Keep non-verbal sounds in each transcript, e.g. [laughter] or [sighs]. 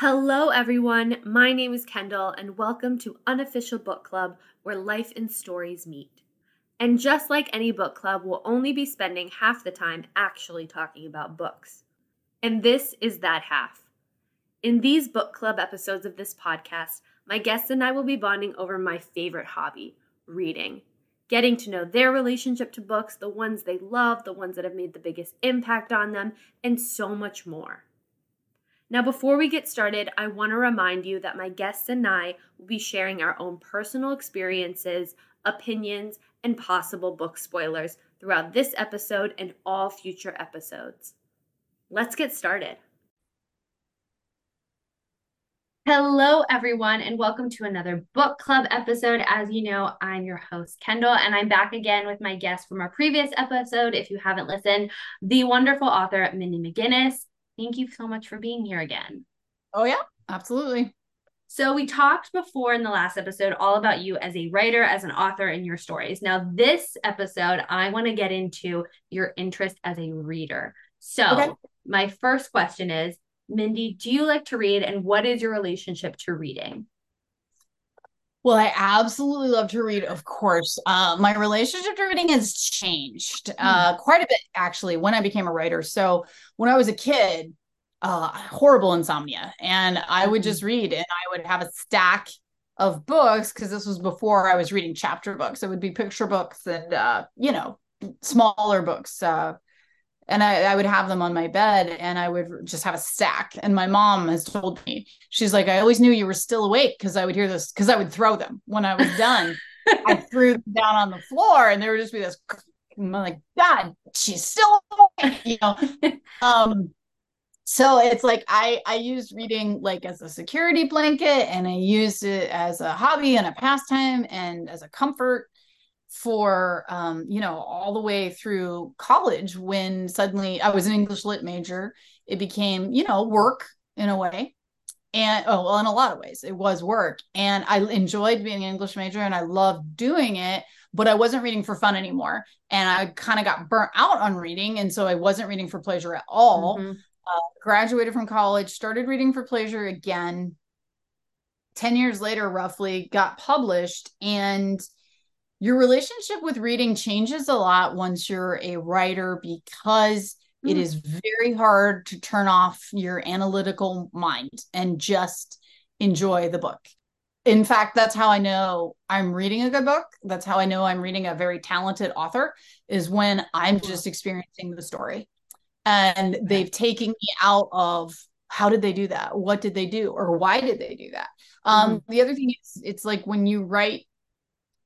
Hello, everyone. My name is Kendall, and welcome to Unofficial Book Club, where life and stories meet. And just like any book club, we'll only be spending half the time actually talking about books. And this is that half. In these book club episodes of this podcast, my guests and I will be bonding over my favorite hobby reading, getting to know their relationship to books, the ones they love, the ones that have made the biggest impact on them, and so much more. Now, before we get started, I want to remind you that my guests and I will be sharing our own personal experiences, opinions, and possible book spoilers throughout this episode and all future episodes. Let's get started. Hello, everyone, and welcome to another book club episode. As you know, I'm your host, Kendall, and I'm back again with my guest from our previous episode. If you haven't listened, the wonderful author, Mindy McGinnis. Thank you so much for being here again. Oh, yeah, absolutely. So, we talked before in the last episode all about you as a writer, as an author, and your stories. Now, this episode, I want to get into your interest as a reader. So, okay. my first question is Mindy, do you like to read, and what is your relationship to reading? Well, I absolutely love to read, of course. Uh, my relationship to reading has changed mm. uh, quite a bit, actually, when I became a writer. So, when I was a kid, uh, horrible insomnia, and I would just mm-hmm. read, and I would have a stack of books because this was before I was reading chapter books. It would be picture books and, uh, you know, smaller books. And I, I, would have them on my bed and I would just have a stack. And my mom has told me, she's like, I always knew you were still awake because I would hear this because I would throw them when I was done. I [laughs] threw them down on the floor and there would just be this I'm like, God, she's still awake, you know. [laughs] um, so it's like I I used reading like as a security blanket and I used it as a hobby and a pastime and as a comfort for um, you know all the way through college when suddenly I was an English lit major. It became you know work in a way, and oh well in a lot of ways it was work, and I enjoyed being an English major and I loved doing it. But I wasn't reading for fun anymore, and I kind of got burnt out on reading, and so I wasn't reading for pleasure at all. Mm-hmm. Uh, graduated from college, started reading for pleasure again. 10 years later, roughly, got published. And your relationship with reading changes a lot once you're a writer because mm. it is very hard to turn off your analytical mind and just enjoy the book. In fact, that's how I know I'm reading a good book. That's how I know I'm reading a very talented author is when I'm just experiencing the story. And they've taken me out of how did they do that? What did they do? Or why did they do that? Um, mm-hmm. The other thing is, it's like when you write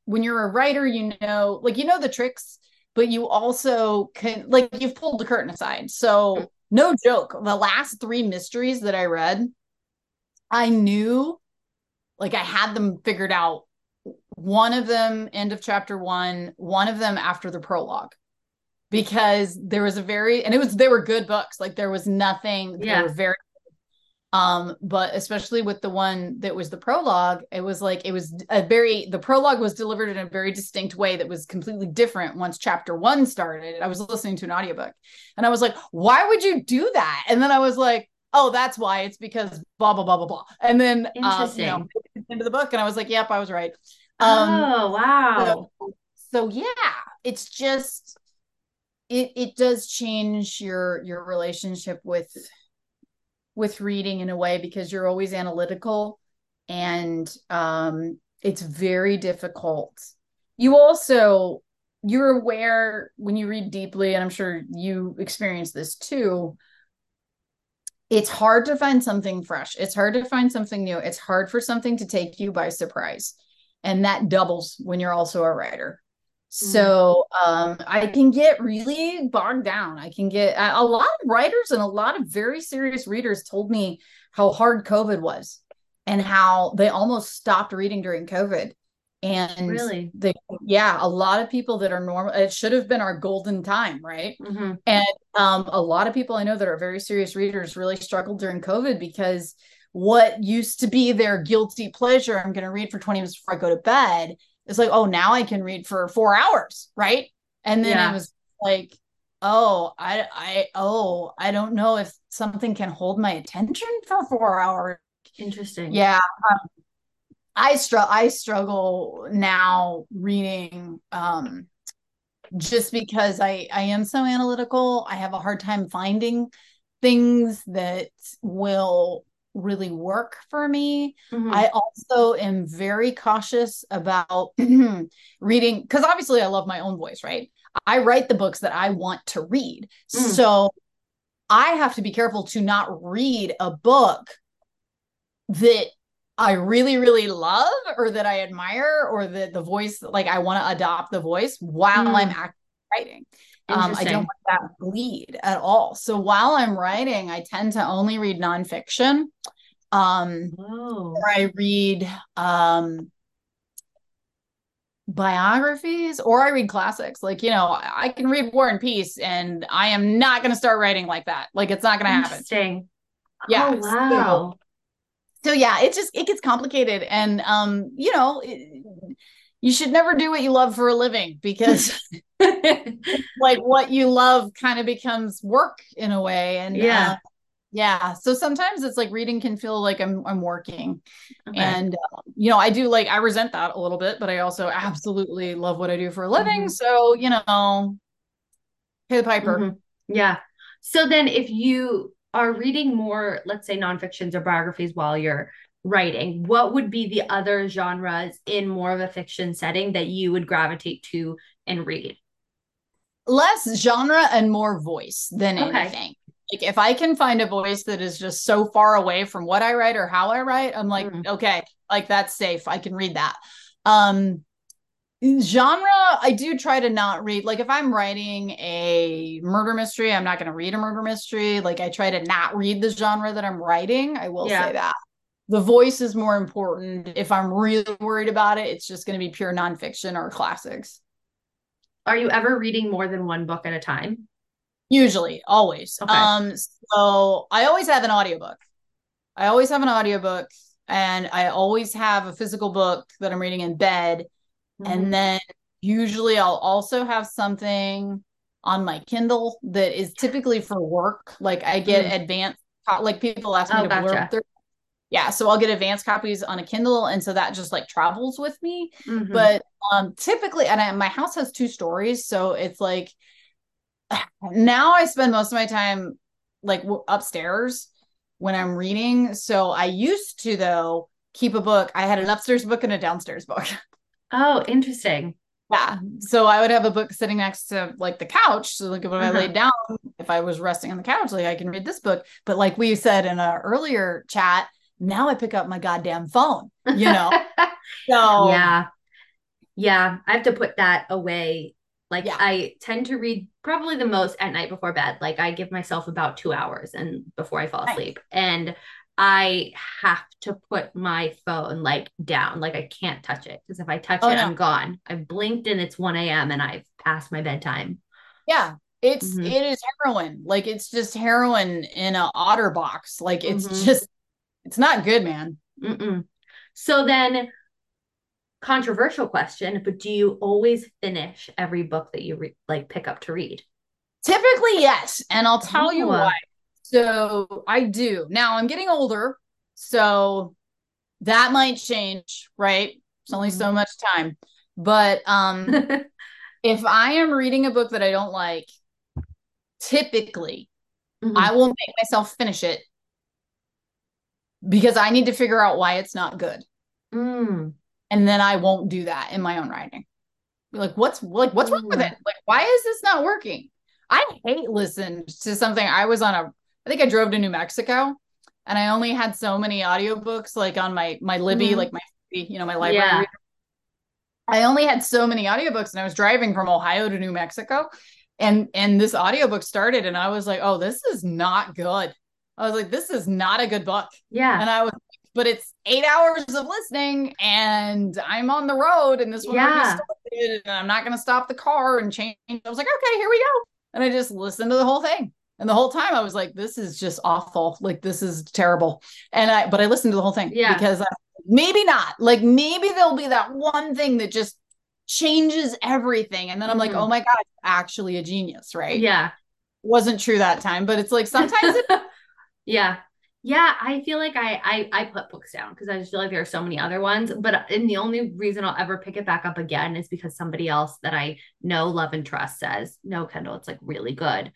when you're a writer, you know, like you know the tricks, but you also can like you've pulled the curtain aside. So no joke, the last three mysteries that I read, I knew like I had them figured out. One of them end of chapter one, one of them after the prologue. Because there was a very and it was they were good books. Like there was nothing, yeah. they were very um but especially with the one that was the prologue it was like it was a very the prologue was delivered in a very distinct way that was completely different once chapter 1 started. I was listening to an audiobook and i was like why would you do that? And then i was like oh that's why. It's because blah blah blah blah blah. And then um, you know into the book and i was like yep i was right. Um oh wow. so, so yeah it's just it it does change your your relationship with with reading in a way because you're always analytical and um, it's very difficult. You also you're aware when you read deeply, and I'm sure you experience this too. It's hard to find something fresh. It's hard to find something new. It's hard for something to take you by surprise. And that doubles when you're also a writer. Mm-hmm. So um, I can get really bogged down. I can get a lot of writers and a lot of very serious readers told me how hard COVID was and how they almost stopped reading during COVID. And really, they, yeah, a lot of people that are normal, it should have been our golden time, right? Mm-hmm. And um, a lot of people I know that are very serious readers really struggled during COVID because what used to be their guilty pleasure, I'm going to read for 20 minutes before I go to bed, it's like, oh, now I can read for four hours, right? And then yeah. I was like, oh, I, I, oh, I don't know if something can hold my attention for four hours Interesting. Yeah. Um, I struggle I struggle now reading um just because I I am so analytical. I have a hard time finding things that will really work for me. Mm-hmm. I also am very cautious about [clears throat] reading because obviously I love my own voice, right? I write the books that I want to read. Mm. So I have to be careful to not read a book that I really, really love or that I admire or that the voice, like I want to adopt the voice while mm. I'm actually writing. Um, I don't want that bleed at all. So while I'm writing, I tend to only read nonfiction. Um, oh. or I read um, biographies or I read classics. Like, you know, I can read War and Peace and I am not going to start writing like that. Like, it's not going to happen. Interesting. Yeah. Oh, wow. So, so, yeah, it just, it gets complicated. And, um, you know, it, you should never do what you love for a living because [laughs] [laughs] like what you love kind of becomes work in a way. And yeah. Uh, yeah. So sometimes it's like reading can feel like I'm I'm working. Okay. And uh, you know, I do like I resent that a little bit, but I also absolutely love what I do for a living. Mm-hmm. So, you know, pay the piper. Mm-hmm. Yeah. So then if you are reading more, let's say nonfictions or biographies while you're writing, what would be the other genres in more of a fiction setting that you would gravitate to and read? Less genre and more voice than okay. anything like if I can find a voice that is just so far away from what I write or how I write, I'm like, mm. okay, like that's safe. I can read that. Um genre, I do try to not read. Like if I'm writing a murder mystery, I'm not going to read a murder mystery. Like I try to not read the genre that I'm writing. I will yeah. say that. The voice is more important. If I'm really worried about it, it's just going to be pure nonfiction or classics. Are you ever reading more than one book at a time? Usually, always. Okay. Um, so I always have an audiobook. I always have an audiobook and I always have a physical book that I'm reading in bed. Mm-hmm. And then usually I'll also have something on my Kindle that is typically for work. Like I get mm-hmm. advanced like people ask me oh, to gotcha. blurb yeah so i'll get advanced copies on a kindle and so that just like travels with me mm-hmm. but um typically and I, my house has two stories so it's like [sighs] now I spend most of my time like upstairs when I'm reading. So I used to though keep a book. I had an upstairs book and a downstairs book. [laughs] Oh, interesting. Yeah. So I would have a book sitting next to like the couch. So like if uh-huh. I laid down, if I was resting on the couch, like I can read this book. But like we said in our earlier chat, now I pick up my goddamn phone, you know? [laughs] so yeah. Yeah. I have to put that away like yeah. I tend to read probably the most at night before bed. Like I give myself about two hours and before I fall asleep. And I have to put my phone like down. Like I can't touch it. Because if I touch oh, it, no. I'm gone. I've blinked and it's 1 a.m. and I've passed my bedtime. Yeah. It's mm-hmm. it is heroin. Like it's just heroin in a otter box. Like it's mm-hmm. just it's not good, man. Mm-mm. So then controversial question, but do you always finish every book that you re- like pick up to read? Typically, yes, and I'll tell you why. So I do. Now I'm getting older, so that might change, right? It's only mm-hmm. so much time. But um [laughs] if I am reading a book that I don't like, typically mm-hmm. I will make myself finish it because I need to figure out why it's not good. Mm and then I won't do that in my own writing. Be like, what's like what's wrong with it? Like, why is this not working? I hate listen to something. I was on a I think I drove to New Mexico and I only had so many audiobooks like on my my Libby, mm-hmm. like my you know, my library. Yeah. I only had so many audiobooks and I was driving from Ohio to New Mexico and and this audiobook started and I was like, "Oh, this is not good." I was like, "This is not a good book." Yeah. And I was but it's eight hours of listening and I'm on the road and this one yeah. started and I'm not going to stop the car and change. I was like, okay, here we go. And I just listened to the whole thing. And the whole time I was like, this is just awful. Like, this is terrible. And I, but I listened to the whole thing yeah. because I, maybe not. Like, maybe there'll be that one thing that just changes everything. And then I'm mm-hmm. like, oh my God, actually a genius, right? Yeah. Wasn't true that time, but it's like sometimes it, [laughs] yeah Yeah, I feel like I I, I put books down because I just feel like there are so many other ones. But and the only reason I'll ever pick it back up again is because somebody else that I know, love, and trust says, no, Kendall, it's like really good.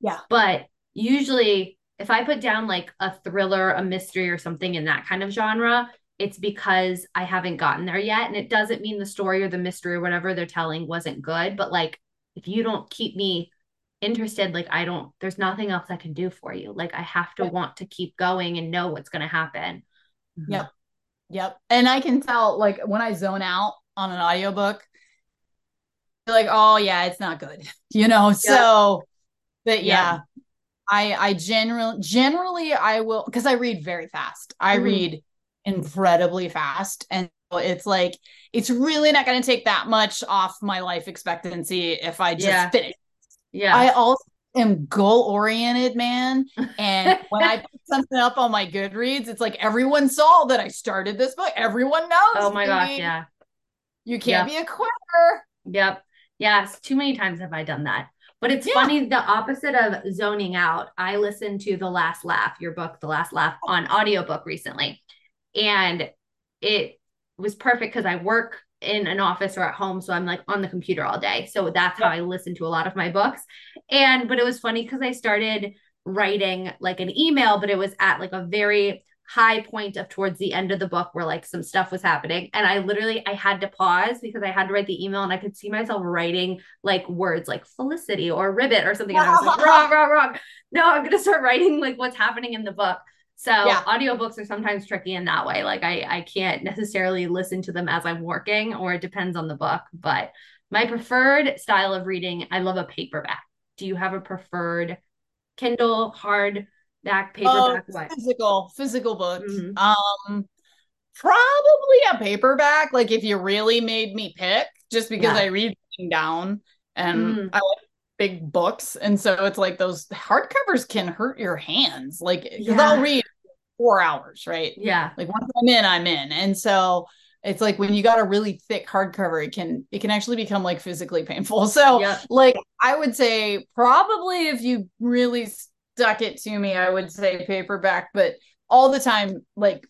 Yeah. But usually if I put down like a thriller, a mystery, or something in that kind of genre, it's because I haven't gotten there yet. And it doesn't mean the story or the mystery or whatever they're telling wasn't good. But like if you don't keep me interested like i don't there's nothing else i can do for you. Like i have to want to keep going and know what's going to happen mm-hmm. yep. Yep and i can tell like when i zone out on an audiobook like oh yeah it's not good [laughs] you know? Yep. so but yeah, i i generally generally i will because i read very fast. I mm-hmm. read incredibly fast. And it's like it's really not going to take that much off my life expectancy if i just yeah. finish yeah. I also am goal oriented, man. And [laughs] when I put something up on my Goodreads, it's like everyone saw that I started this book. Everyone knows. Oh my me. gosh, yeah. You can't yep. be a quitter. Yep. Yes. Too many times have I done that. But it's yeah. funny, the opposite of zoning out. I listened to The Last Laugh, your book, The Last Laugh, on audiobook recently. And it was perfect because I work in an office or at home so i'm like on the computer all day. So that's how i listen to a lot of my books. And but it was funny because i started writing like an email but it was at like a very high point of towards the end of the book where like some stuff was happening. And i literally i had to pause because i had to write the email and i could see myself writing like words like felicity or ribbit or something. And i was like wrong wrong wrong. No i'm gonna start writing like what's happening in the book so yeah. audiobooks are sometimes tricky in that way. Like I I can't necessarily listen to them as I'm working or it depends on the book, but my preferred style of reading, I love a paperback. Do you have a preferred Kindle, hardback, paperback, oh. Physical, physical book. Mm-hmm. Um probably a paperback like if you really made me pick just because yeah. I read down and mm. I like big books and so it's like those hardcovers can hurt your hands like because yeah. I'll read four hours, right? Yeah. Like once I'm in, I'm in. And so it's like when you got a really thick hardcover, it can it can actually become like physically painful. [laughs] So yep. like I would say probably if you really stuck it to me, I would say paperback, but all the time, like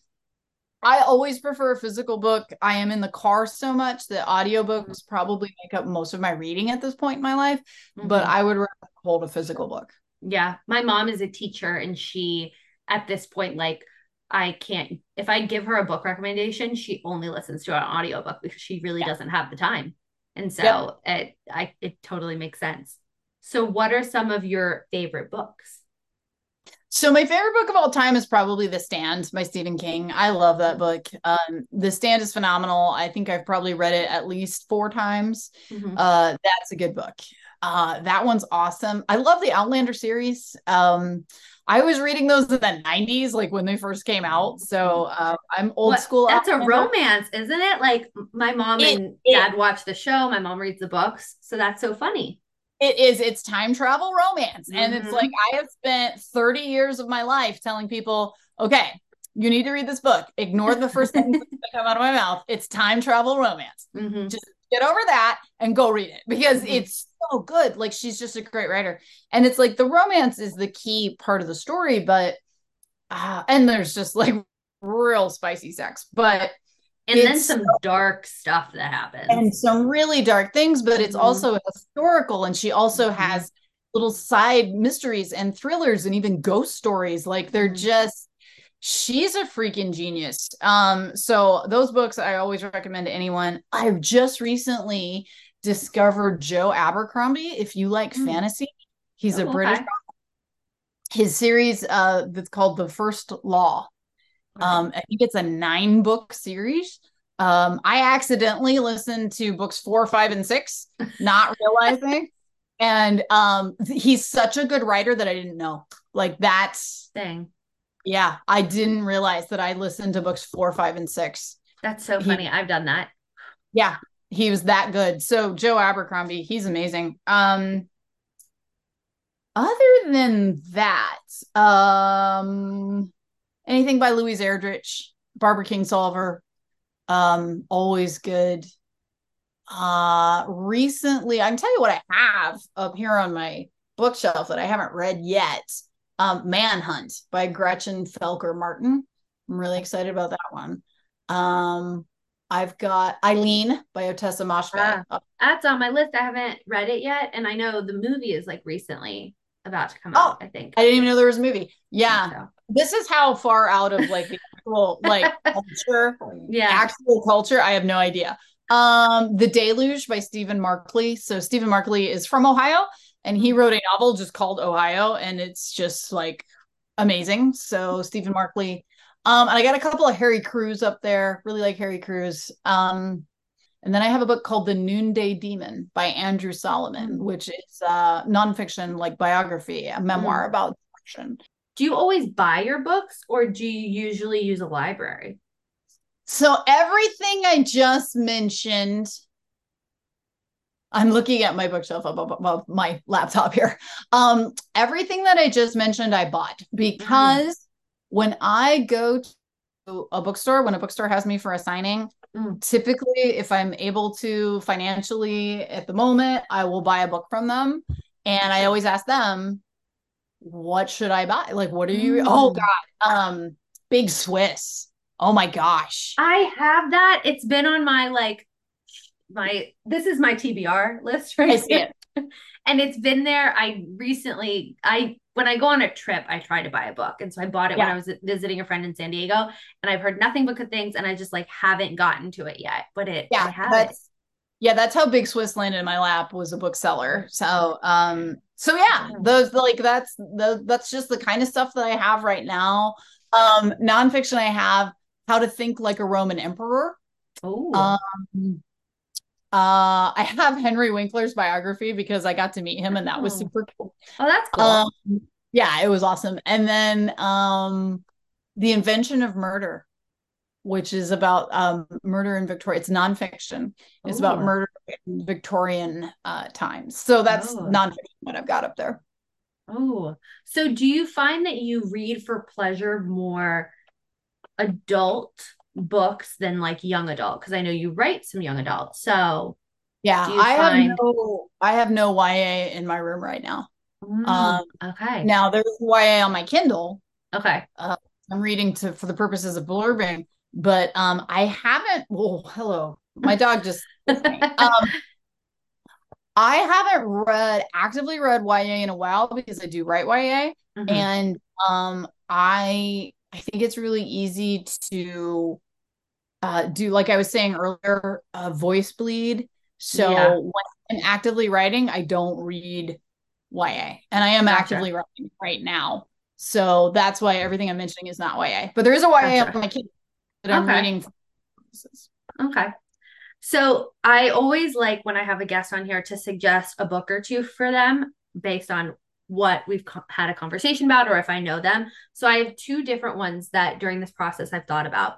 I always prefer a physical book. I am in the car so much that audiobooks probably make up most of my reading at this point in my life, mm-hmm. but I would hold a physical book. Yeah. My mom is a teacher and she at this point like I can't if I give her a book recommendation, she only listens to an audiobook because she really yeah. doesn't have the time. And so yep. it I it totally makes sense. So what are some of your favorite books? So my favorite book of all time is probably The Stand by Stephen King. I love that book. Um, the Stand is phenomenal. I think I've probably read it at least four times. Mm-hmm. Uh, that's a good book. Uh, that one's awesome. I love the Outlander series. Um, I was reading those in the 90s, like when they first came out. So uh, I'm old what, school. That's a romance, isn't it? Like my mom it, and it, dad watch the show. My mom reads the books. So that's so funny. It is. It's time travel romance. Mm-hmm. And it's mm-hmm. like I have spent 30 years of my life telling people, okay, you need to read this book. Ignore the first thing [laughs] that come out of my mouth. It's time travel romance. Mm-hmm. Just get over that and go read it because mm-hmm. it's so good. Like she's just a great writer. And it's like the romance is the key part of the story, but uh, and there's just like real spicy sex, but and then some dark stuff that happens and some really dark things, but it's mm-hmm. also historical. And she also mm-hmm. has little side mysteries and thrillers and even ghost stories. Like they're mm-hmm. just she's a freaking genius. Um, so those books I always recommend to anyone. I've just recently discovered Joe Abercrombie. If you like mm. fantasy, he's oh, a British. Okay. His series uh that's called The First Law. Um, I think it's a nine book series. Um, I accidentally listened to books four, five, and six, [laughs] not realizing. and um, he's such a good writer that I didn't know. Like that's thing. Yeah, I didn't realize that I listened to books four, five, and six. That's so funny. He, I've done that. Yeah, he was that good. So Joe Abercrombie, he's amazing. Um other than that, um anything by Louise Erdrich, Barbara Kingsolver, um, always good. Uh recently, I can tell you what I have up here on my bookshelf that I haven't read yet. Um, Manhunt by Gretchen Felker Martin. I'm really excited about that one. Um, I've got Eileen by Ottessa Moshfegh. Ah, that's on my list. I haven't read it yet, and I know the movie is like recently about to come out. I think. I didn't even know there was a movie. Yeah, so. this is how far out of like the actual [laughs] like culture, yeah, actual culture. I have no idea. Um, The Deluge by Stephen Markley. So Stephen Markley is from Ohio, and he wrote a novel just called Ohio, and it's just like amazing. So Stephen Markley. Um, and I got a couple of Harry Crews up there. Really like Harry Crews. Um, and then I have a book called The Noonday Demon by Andrew Solomon, mm. which is a nonfiction like biography, a memoir mm. about fiction. Do you always buy your books or do you usually use a library? So everything I just mentioned, I'm looking at my bookshelf above, my laptop here. Um, everything that I just mentioned, I bought because mm. when I go to a bookstore, when a bookstore has me for a signing, Mm. Typically, if I'm able to financially at the moment, I will buy a book from them. And I always ask them, what should I buy? Like, what are you? Oh, mm. Oh God. Um, Big Swiss. Oh my gosh. I have that. It's been on my like my this is my TBR list [laughs] right I see it. and it's been there. I recently I when I go on a trip, I try to buy a book. And so I bought it yeah. when I was visiting a friend in San Diego and I've heard nothing but good things and I just like haven't gotten to it yet. But it yeah, that's it. yeah, that's how Big Swiss landed in my lap was a bookseller. So um so yeah, those like that's the that's just the kind of stuff that I have right now. Um nonfiction I have How to Think Like a Roman Emperor. Oh. Um uh, I have Henry Winkler's biography because I got to meet him and that was oh. super cool. Oh, that's cool. Um, yeah, it was awesome. And then um, The Invention of Murder, which is about um, murder in Victoria. It's nonfiction. It's Ooh. about murder in Victorian uh, times. So that's oh. nonfiction what I've got up there. Oh, so do you find that you read for pleasure more adult books than like young adult because I know you write some young adult. So yeah, I find... have no I have no YA in my room right now. Mm, um, okay. Now there's YA on my Kindle. Okay. Uh, I'm reading to for the purposes of blurbing, but um, I haven't. Oh, hello, my dog just. [laughs] um, I haven't read actively read YA in a while because I do write YA, mm-hmm. and um, I I think it's really easy to uh, do, like I was saying earlier, a voice bleed. So yeah. when I'm actively writing, I don't read YA, and I am gotcha. actively writing right now. So that's why everything I'm mentioning is not YA, but there is a YA gotcha. on my kid that I'm reading. Okay. So I always like when I have a guest on here to suggest a book or two for them based on what we've co- had a conversation about or if I know them. So I have two different ones that during this process I've thought about.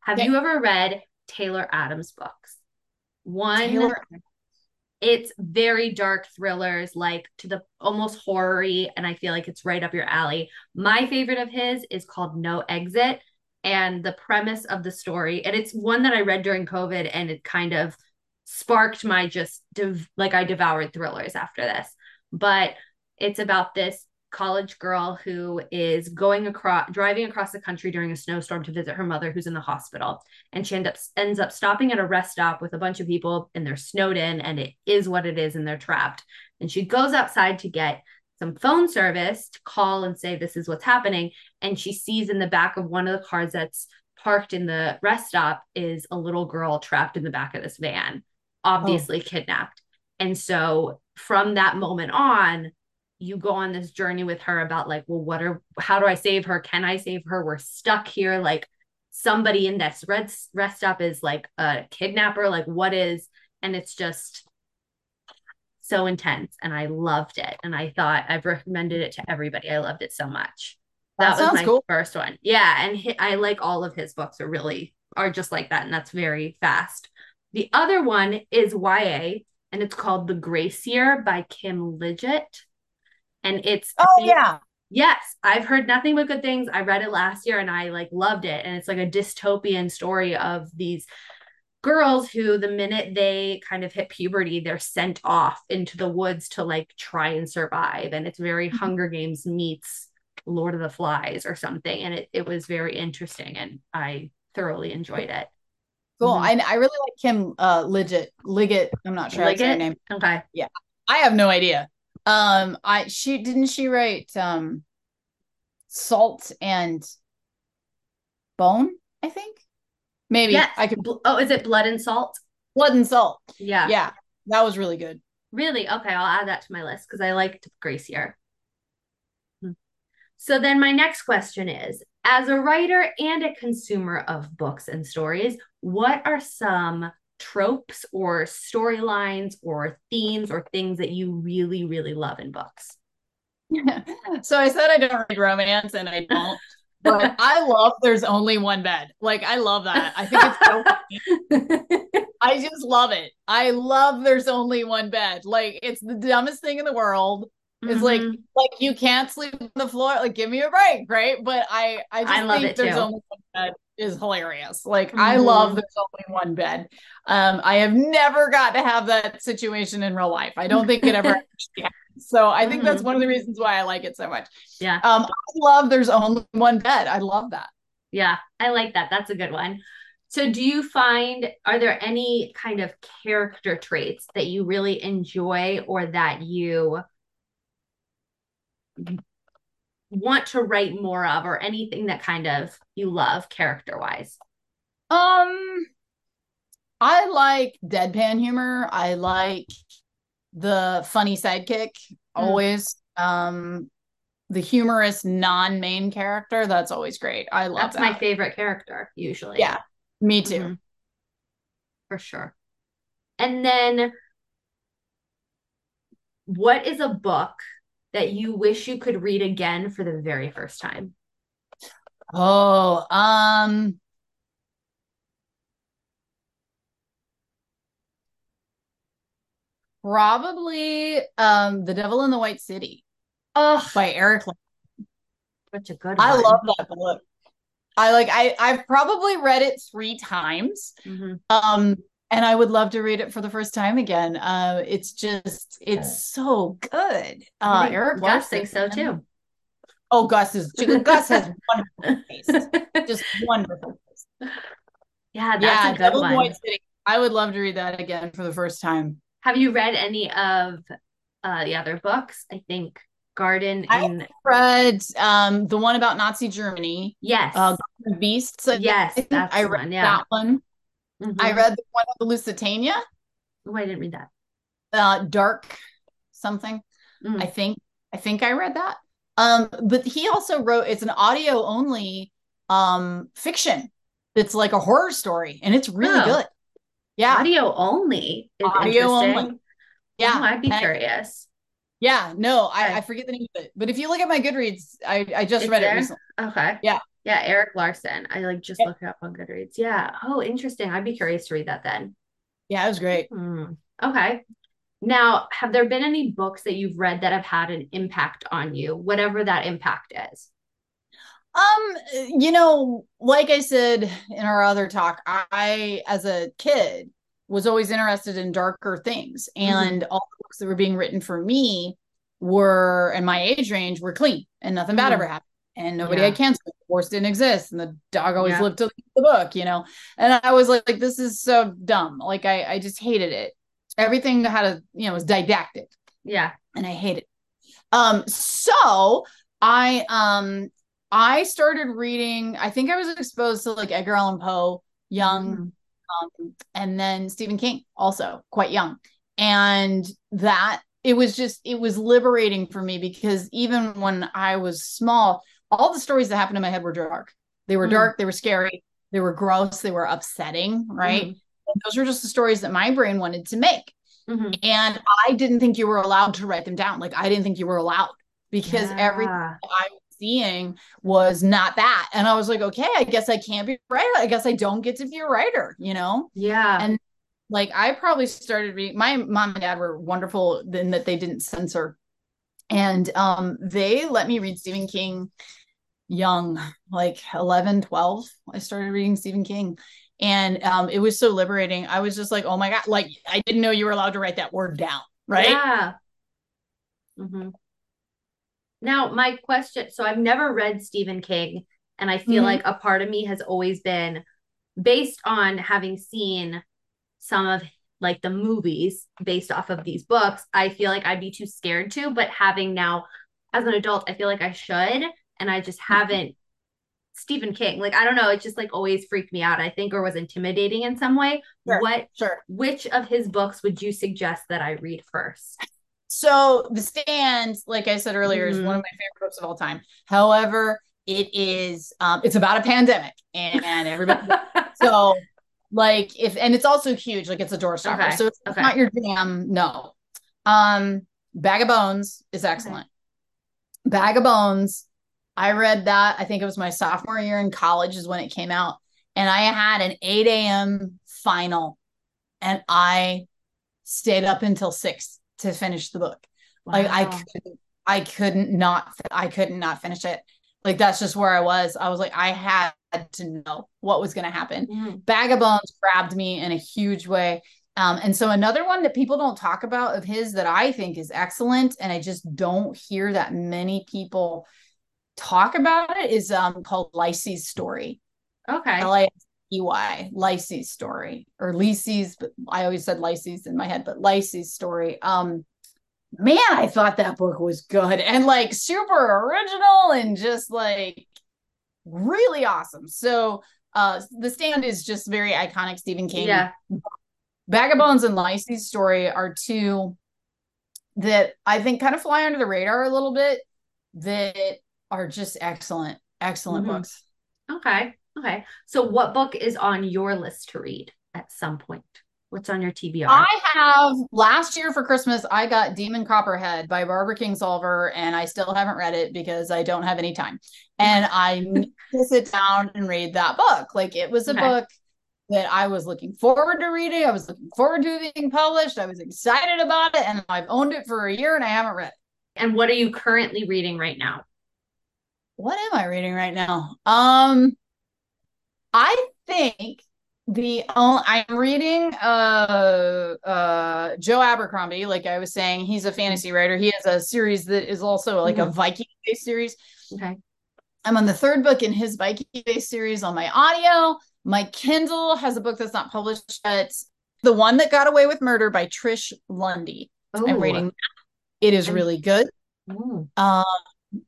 Have okay. you ever read Taylor Adams books? One Taylor. it's very dark thrillers, like to the almost horror and I feel like it's right up your alley. My favorite of his is called No Exit. And the premise of the story, and it's one that I read during COVID, and it kind of sparked my just dev- like I devoured thrillers after this. But it's about this college girl who is going across driving across the country during a snowstorm to visit her mother who's in the hospital. And she end up ends up stopping at a rest stop with a bunch of people and they're snowed in and it is what it is and they're trapped. And she goes outside to get some phone service to call and say this is what's happening. And she sees in the back of one of the cars that's parked in the rest stop is a little girl trapped in the back of this van obviously oh. kidnapped. And so from that moment on you go on this journey with her about like well what are how do i save her? Can i save her? We're stuck here. Like somebody in this red rest stop is like a kidnapper. Like what is and it's just so intense and i loved it and i thought i've recommended it to everybody. I loved it so much. That, that was my cool. first one. Yeah and he, i like all of his books are really are just like that and that's very fast. The other one is ya and it's called the grace year by kim liggett and it's oh yeah yes i've heard nothing but good things i read it last year and i like loved it and it's like a dystopian story of these girls who the minute they kind of hit puberty they're sent off into the woods to like try and survive and it's very mm-hmm. hunger games meets Lord of the Flies or something. And it, it was very interesting and I thoroughly enjoyed it. Cool. Mm-hmm. I I really like Kim uh Liggett. Liggett. I'm not sure Liggett? her name. Okay. Yeah. I have no idea. Um I she didn't she write um Salt and Bone, I think. Maybe yes. I could Oh, is it Blood and Salt? Blood and Salt. Yeah. Yeah. That was really good. Really? Okay, I'll add that to my list because I liked Grace Year. Hmm. So then my next question is as a writer and a consumer of books and stories, what are some tropes or storylines or themes or things that you really, really love in books? [laughs] so I said I don't read romance and I don't. but [laughs] I love there's only one bed. Like I love that. I think it's so [laughs] I just love it. I love there's only one bed. Like it's the dumbest thing in the world. It's mm-hmm. like like you can't sleep on the floor. Like give me a break, right? But I I just I think there's too. only one bed is hilarious. Like mm-hmm. I love there's only one bed. Um, I have never got to have that situation in real life. I don't think it ever. [laughs] So I think mm-hmm. that's one of the reasons why I like it so much. Yeah. Um, I love there's only one bed. I love that. Yeah, I like that. That's a good one. So, do you find, are there any kind of character traits that you really enjoy or that you want to write more of or anything that kind of you love character wise? Um I like deadpan humor. I like the funny sidekick mm. always. Um the humorous non-main character, that's always great. I love That's that. my favorite character usually. Yeah. Me too. Mm-hmm. For sure. And then what is a book that you wish you could read again for the very first time? Oh, um probably um The Devil in the White City. Oh, by Erik. Such a good I love that book. I like I I've probably read it 3 times. Mm-hmm. Um and I would love to read it for the first time again. Uh, it's just it's so good. Uh, Eric Gus thinks so too. Oh, Gus is Gus has [laughs] wonderful taste, just wonderful taste. Yeah, that's yeah, a good Devil one. White City. I would love to read that again for the first time. Have you read any of uh, the other books? I think Garden. In... I read um, the one about Nazi Germany. Yes. Uh, Beasts. Yes, I, I read one, yeah. that one. Mm-hmm. I read the one of the Lusitania. Oh, I didn't read that. Uh, dark something. Mm. I think. I think I read that. Um, but he also wrote it's an audio only um fiction. It's like a horror story, and it's really oh. good. Yeah, audio only. audio only. Yeah, oh, I'd be and curious. I, yeah, no, I, I forget the name of it. But if you look at my Goodreads, I I just it's read there? it recently. Okay. Yeah. Yeah, Erik Larson. I like just looked it up on Goodreads. Yeah. Oh, interesting. I'd be curious to read that then. Yeah, it was great. Hmm. Okay. Now, have there been any books that you've read that have had an impact on you, whatever that impact is? Um, you know, like I said in our other talk, I as a kid was always interested in darker things mm-hmm. and mm-hmm. all the books that were being written for me were in my age range were clean and nothing bad mm-hmm. ever happened and nobody yeah. had cancer. The horse didn't exist, and the dog always yeah. lived to the book, you know. And I was like, like, this is so dumb. Like I, I just hated it. Everything had a, you know, was didactic. Yeah, and I hated. It. Um, so I, um, I started reading. I think I was exposed to like Edgar Allan Poe, young, mm-hmm. um, and then Stephen King, also quite young, and that it was just it was liberating for me because even when I was small, all the stories that happened in my head were dark. They were mm. dark, they were scary, they were gross, they were upsetting, right? Mm. those were just the stories that my brain wanted to make. Mm-hmm. And I didn't think you were allowed to write them down. Like I didn't think you were allowed because yeah. everything I was seeing was not that. And I was like, okay, I guess I can't be right. I guess I don't get to be a writer, you know? Yeah. And like I probably started reading my mom and dad were wonderful in that they didn't censor. And um they let me read Stephen King young, like 11, 12, I started reading Stephen King. And um, it was so liberating. I was just like, oh my God, like I didn't know you were allowed to write that word down. Right. Yeah. Mm-hmm. Now, my question so I've never read Stephen King, and I feel mm-hmm. like a part of me has always been based on having seen some of like the movies based off of these books. I feel like I'd be too scared to, but having now as an adult, I feel like I should, and I just mm-hmm. haven't. Stephen King, like I don't know, it just like always freaked me out. I think, or was intimidating in some way. Sure, what? Sure. Which of his books would you suggest that I read first? So The Stand, like I said earlier, mm-hmm. is one of my favorite books of all time. However, it is um it's about a pandemic and, and everybody [laughs] so like if and it's also huge, like it's a doorstopper. Okay. So it's okay. not your jam, no. Um Bag of Bones is excellent. Okay. Bag of Bones, I read that. I think it was my sophomore year in college is when it came out. And I had an 8 a.m. final and I stayed up until six to finish the book. Wow. Like I couldn't, I couldn't not, I couldn't not finish it. Like that's just where I was. I was like, I had to know what was going to happen. Mm. Bag of Bones grabbed me in a huge way. Um, and so another one that people don't talk about of his that I think is excellent, and I just don't hear that many people talk about it is um called Lisey's Story. Okay. L-I-S-E-Y, Lisey's Story, or Lisey's, but I always said Lisey's in my head, but Lisey's Story. Um, man, I thought that book was good and like super original and just like really awesome. So uh the stand is just very iconic Stephen King. Yeah. Bag of Bones and Lisey's story are two that I think kind of fly under the radar a little bit that are just excellent, excellent mm-hmm. books. Okay. Okay. So what book is on your list to read at some point? What's on your TBR? I have last year for Christmas, I got Demon Copperhead by Barbara Kingsolver, and I still haven't read it because I don't have any time. And I need to sit down and read that book. Like it was a okay. book that I was looking forward to reading. I was looking forward to being published. I was excited about it, and I've owned it for a year and I haven't read it. And what are you currently reading right now? What am I reading right now? Um, I think the oh, I'm reading uh uh Joe Abercrombie, like I was saying, he's a fantasy writer. He has a series that is also like mm-hmm. a Viking based series. Okay. I'm on the third book in his Viking based series on my audio. My Kindle has a book that's not published yet. The one that got away with murder by Trish Lundy. Ooh. I'm reading. It is really good. Um,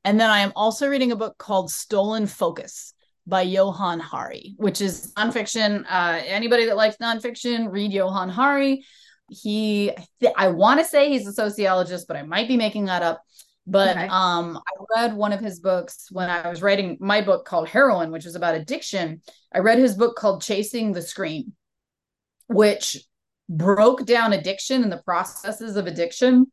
and then I am also reading a book called Stolen Focus by Johann Hari, which is nonfiction. Uh, anybody that likes nonfiction, read Johann Hari. He, I want to say he's a sociologist, but I might be making that up. But okay. um, I read one of his books when I was writing my book called Heroine, which is about addiction. I read his book called Chasing the Scream, which broke down addiction and the processes of addiction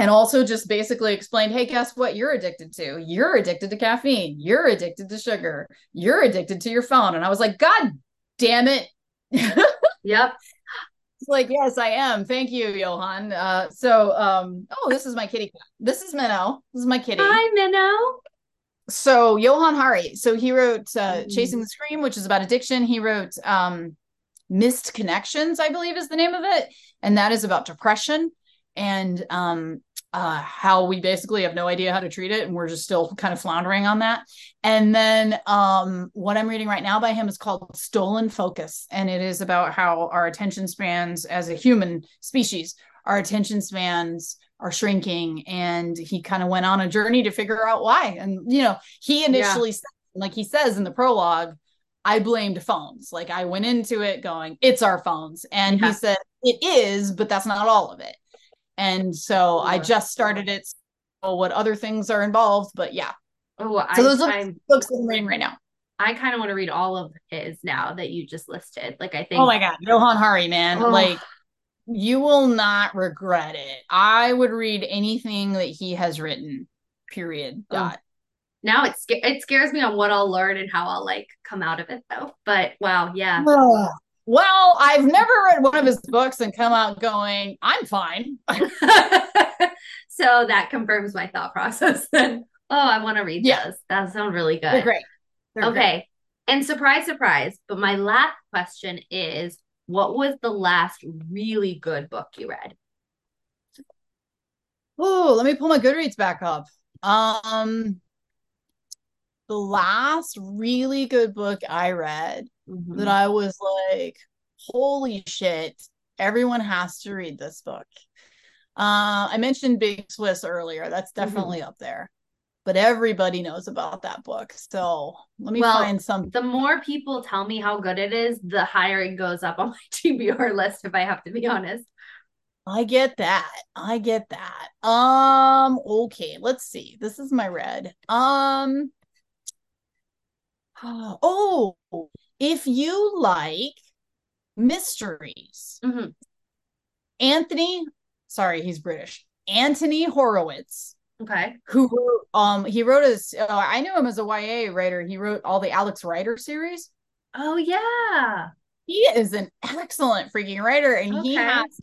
and also just basically explained hey guess what you're addicted to? You're addicted to caffeine. You're addicted to sugar. You're addicted to your phone. And i was like god damn it. [laughs] Yep. Like yes i am. Thank you johann. Uh, so um oh this is my kitty cat. This is minnow this is my kitty. Hi minnow so johann hari. So he wrote uh, mm. chasing the scream which is about addiction. He wrote um missed connections i believe is the name of it. And that is about depression. And um, uh, how we basically have no idea how to treat it and we're just still kind of floundering on that. And then um, what i'm reading right now by him is called stolen focus and it is about how our attention spans as a human species our attention spans are shrinking and he kind of went on a journey to figure out why. And you know he initially yeah. like he says in the prologue i blamed phones. Like i went into it going it's our phones. And yeah. he said it is but that's not all of it and so oh, I just started it. So what other things are involved, but yeah. Oh, so I, those are books I'm reading right now. I kind of want to read all of his now that you just listed. Like I oh think. Oh my god, Johann Hari, man! Oh. Like you will not regret it. I would read anything that he has written. Period. Oh. Dot. Now it it scares me on what I'll learn and how I'll like come out of it though. But wow, yeah. Well, I've never read one of his books and come out going, I'm fine. [laughs] so that confirms my thought process then. Oh, I want to read yeah. those. That sounds really good. They're great. They're okay. Great. And surprise, surprise. But my last question is what was the last really good book you read? Oh, let me pull my Goodreads back up. Um, the last really good book I read mm-hmm. that I was like, holy shit, everyone has to read this book. Uh, I mentioned Big Swiss earlier. That's definitely mm-hmm. up there. But everybody knows about that book. So let me well, find some. The more people tell me how good it is, the higher it goes up [laughs] on my TBR list, if I have to be honest. I get that. I get that. Um, okay, let's see. This is my red. Um [sighs] oh, if you like mysteries, mm-hmm. Anthony, sorry, he's British. Anthony Horowitz. Okay. Who wrote, um he wrote his uh, I knew him as a YA writer. He wrote all the Alex Rider series. Oh yeah. He is an excellent freaking writer and okay. he has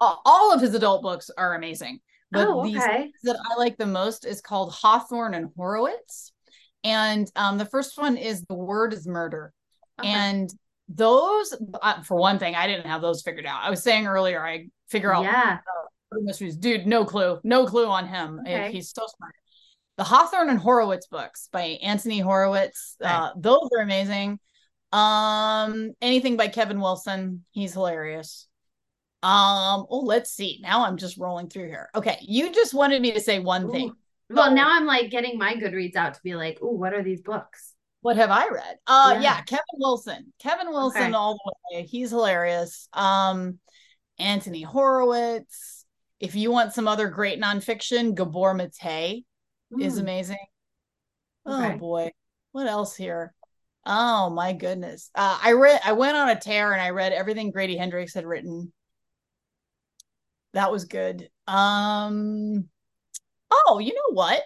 uh, all of his adult books are amazing. But oh, okay. these that I like the most is called Hawthorne and Horowitz. And um, the first one is The Word is Murder. Okay. And those, uh, for one thing, I didn't have those figured out. I was saying earlier, I figure out yeah. Mysteries. Dude, no clue. No clue on him. Okay. He's so smart. The Hawthorne and Horowitz books by Anthony Horowitz. Okay. Uh, those are amazing. Um, anything by Kevin Wilson. He's hilarious. Um, oh, let's see. Now I'm just rolling through here. Okay, you just wanted me to say one Ooh. thing. Well, now I'm like getting my Goodreads out to be like, oh, what are these books? What have I read? Uh yeah, yeah Kevin Wilson. Kevin Wilson okay. all the way. He's hilarious. Um Anthony Horowitz. If you want some other great nonfiction, Gabor Mate mm. is amazing. Okay. Oh boy. What else here? Oh my goodness. Uh, I read I went on a tear and I read everything Grady Hendrix had written. That was good. Um oh, you know what?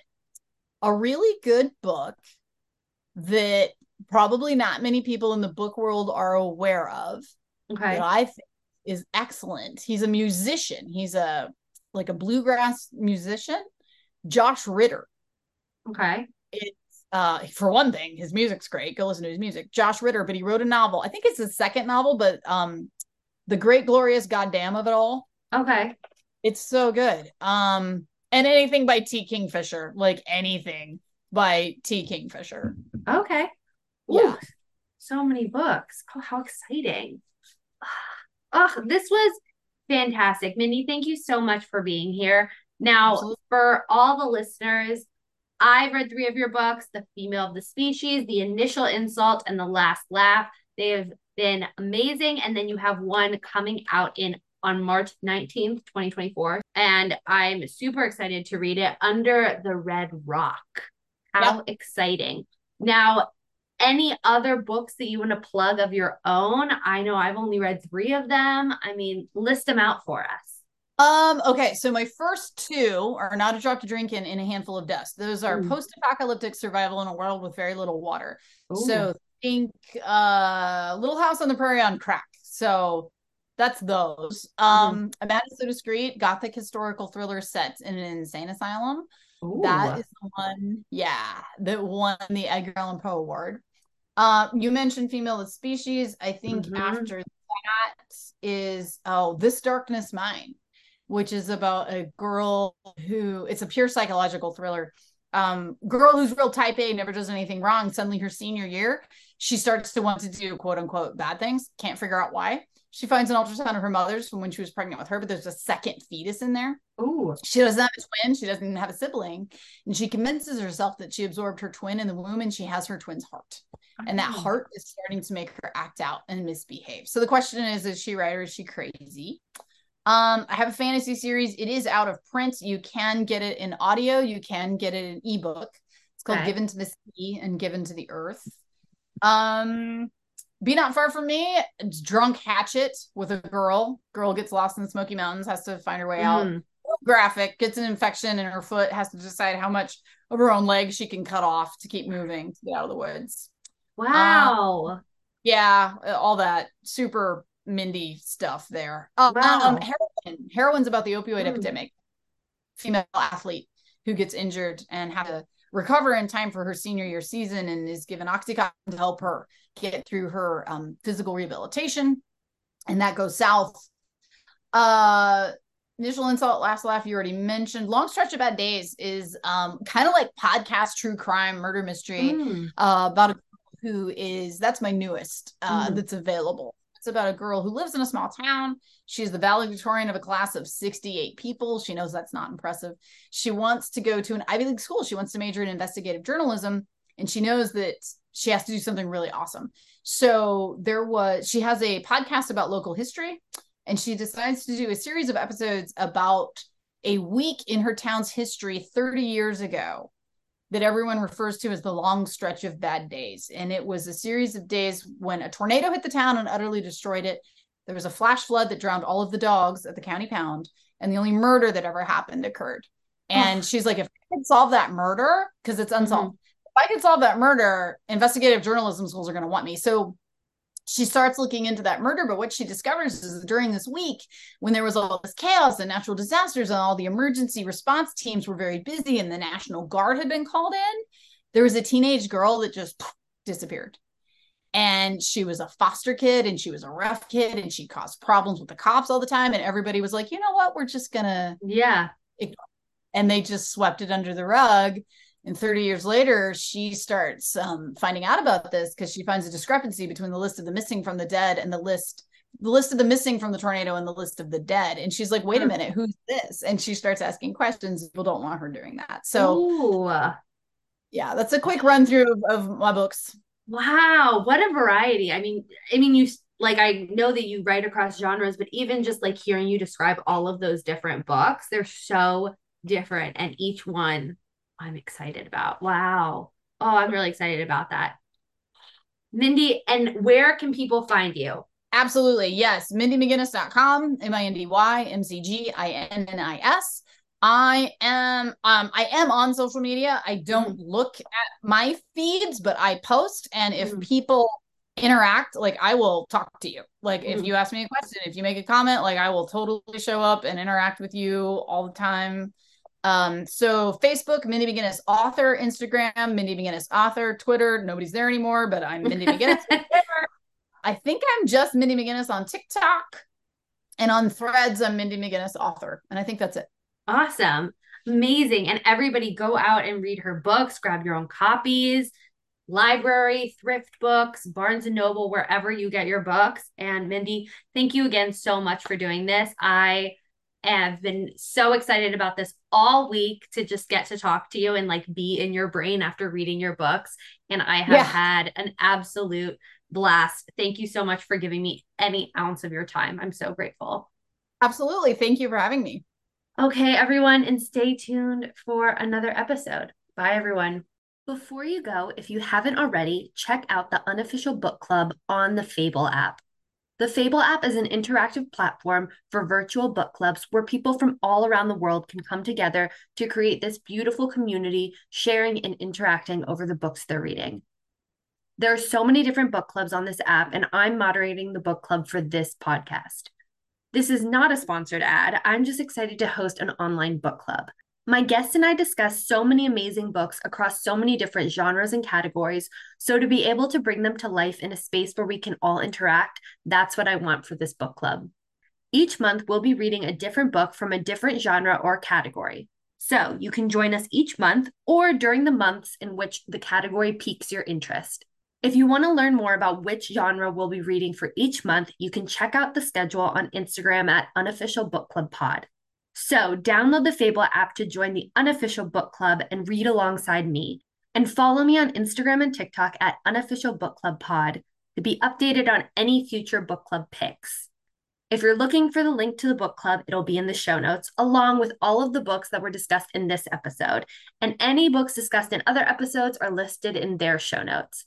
A really good book that probably not many people in the book world are aware of. Okay. That I think is excellent. He's a musician. He's a like a bluegrass musician. Josh Ritter. Okay. It's uh for one thing, his music's great. Go listen to his music. Josh Ritter, but he wrote a novel. I think it's his second novel, but um The Great Glorious Goddamn of It All. Okay. It's so good. Um and anything by T. Kingfisher, like anything by T. Kingfisher. Okay. Ooh, yeah. So many books. Oh, how exciting. Oh, this was fantastic. Mindy, thank you so much for being here. Now, Absolutely. for all the listeners, I've read three of your books The Female of the Species, The Initial Insult, and The Last Laugh. They have been amazing. And then you have one coming out in on March 19th, 2024. And I'm super excited to read it Under the Red Rock. How yep. exciting. Now, any other books that you want to plug of your own? I know I've only read three of them. I mean, list them out for us. Um, okay, so my first two are Not a Drop to Drink in In a Handful of Dust. Those are mm. post-apocalyptic survival in a world with very little water. Ooh. So think uh Little House on the Prairie on crack. So that's those. Mm-hmm. Um, mm-hmm. A Madness So Discreet, gothic historical thriller set in an insane asylum. Ooh. That is the one, yeah, that won the Edgar Allan Poe Award. Uh, you mentioned female of species. I think mm-hmm. after that is oh, This Darkness Mine, which is about a girl who it's a pure psychological thriller. Um, girl who's real type A, never does anything wrong. Suddenly, her senior year, she starts to want to do quote unquote bad things. Can't figure out why she finds an ultrasound of her mother's from when she was pregnant with her, but there's a second fetus in there. Ooh. She doesn't have a twin. She doesn't even have a sibling. And she convinces herself that she absorbed her twin in the womb and she has her twin's heart. And that heart is starting to make her act out and misbehave. So the question is, is she right or is she crazy? Um, I have a fantasy series. It is out of print. You can get it in audio. You can get it in ebook. It's called okay. Given to the Sea and Given to the Earth. Um, be Not Far From Me, drunk hatchet with a girl. Girl gets lost in the Smoky Mountains, has to find her way out. Mm. Graphic, gets an infection in her foot, has to decide how much of her own leg she can cut off to keep moving to get out of the woods. Wow. Um, yeah, all that super Mindy stuff there. Um, wow. Um, Heroine. Heroine's about the opioid mm. epidemic. Female athlete who gets injured and have to recover in time for her senior year season and is given Oxycontin to help her get through her um, physical rehabilitation. And that goes south. Uh, Initial insult, last laugh. You already mentioned. Long stretch of bad days is um, kind of like podcast true crime murder mystery mm. uh, about a who is that's my newest uh, mm. that's available. It's about a girl who lives in a small town. She's the valedictorian of a class of 68 people. She knows that's not impressive. She wants to go to an Ivy League school. She wants to major in investigative journalism, and she knows that she has to do something really awesome. So there was she has a podcast about local history and she decides to do a series of episodes about a week in her town's history 30 years ago that everyone refers to as the long stretch of bad days. And it was a series of days when a tornado hit the town and utterly destroyed it. There was a flash flood that drowned all of the dogs at the county pound, and the only murder that ever happened occurred. And she's like, if I could solve that murder, because it's unsolved, mm-hmm. if I could solve that murder, investigative journalism schools are going to want me. So she starts looking into that murder but what she discovers is during this week when there was all this chaos and natural disasters and all the emergency response teams were very busy and the national guard had been called in there was a teenage girl that just disappeared and she was a foster kid and she was a rough kid and she caused problems with the cops all the time. And everybody was like you know what? We're just gonna yeah. And they just swept it under the rug. And 30 years later she starts um, finding out about this because she finds a discrepancy between the list of the missing from the dead and the list the list of the missing from the tornado and the list of the dead. And she's like wait a hmm. minute. Who's this? And she starts asking questions. People don't want her doing that. So Ooh. yeah that's a quick run through of, of my books wow what a variety i mean i mean you like I know that you write across genres, but even just like hearing you describe all of those different books, they're so different and each one I'm excited about. Wow. Oh, I'm really excited about that. Mindy, and where can people find you? Absolutely. Yes. MindyMcGinnis.com, M-I-N-D-Y, M-C-G-I-N-N-I-S. I am um I am on social media. I don't mm-hmm. look at my feeds, but I post and if mm-hmm. people interact, like I will talk to you. Like mm-hmm. if you ask me a question, if you make a comment, like I will totally show up and interact with you all the time. Um, so Facebook, Mindy McGinnis author, Instagram, Mindy McGinnis author, Twitter, nobody's there anymore, but I'm Mindy McGinnis. [laughs] I think I'm just Mindy McGinnis on TikTok and on threads, I'm Mindy McGinnis author. And I think that's it. Awesome. Amazing. And everybody go out and read her books, grab your own copies, library, thrift books, Barnes and Noble, wherever you get your books. And Mindy, thank you again so much for doing this. I I've been so excited about this all week to just get to talk to you and like be in your brain after reading your books. And I have yeah. had an absolute blast. Thank you so much for giving me any ounce of your time. I'm so grateful. Absolutely. Thank you for having me. Okay, everyone, and stay tuned for another episode. Bye, everyone. Before you go, if you haven't already, check out the unofficial book club on the Fable app. The Fable app is an interactive platform for virtual book clubs where people from all around the world can come together to create this beautiful community, sharing and interacting over the books they're reading. There are so many different book clubs on this app, and I'm moderating the book club for this podcast. This is not a sponsored ad. I'm just excited to host an online book club. My guests and I discuss so many amazing books across so many different genres and categories. So, to be able to bring them to life in a space where we can all interact, that's what I want for this book club. Each month, we'll be reading a different book from a different genre or category. So, you can join us each month or during the months in which the category piques your interest. If you want to learn more about which genre we'll be reading for each month, you can check out the schedule on Instagram at Unofficial Book Club Pod. So, download the Fable app to join the unofficial book club and read alongside me. And follow me on Instagram and TikTok at Unofficial Book Club Pod to be updated on any future book club picks. If you're looking for the link to the book club, it'll be in the show notes, along with all of the books that were discussed in this episode. And any books discussed in other episodes are listed in their show notes.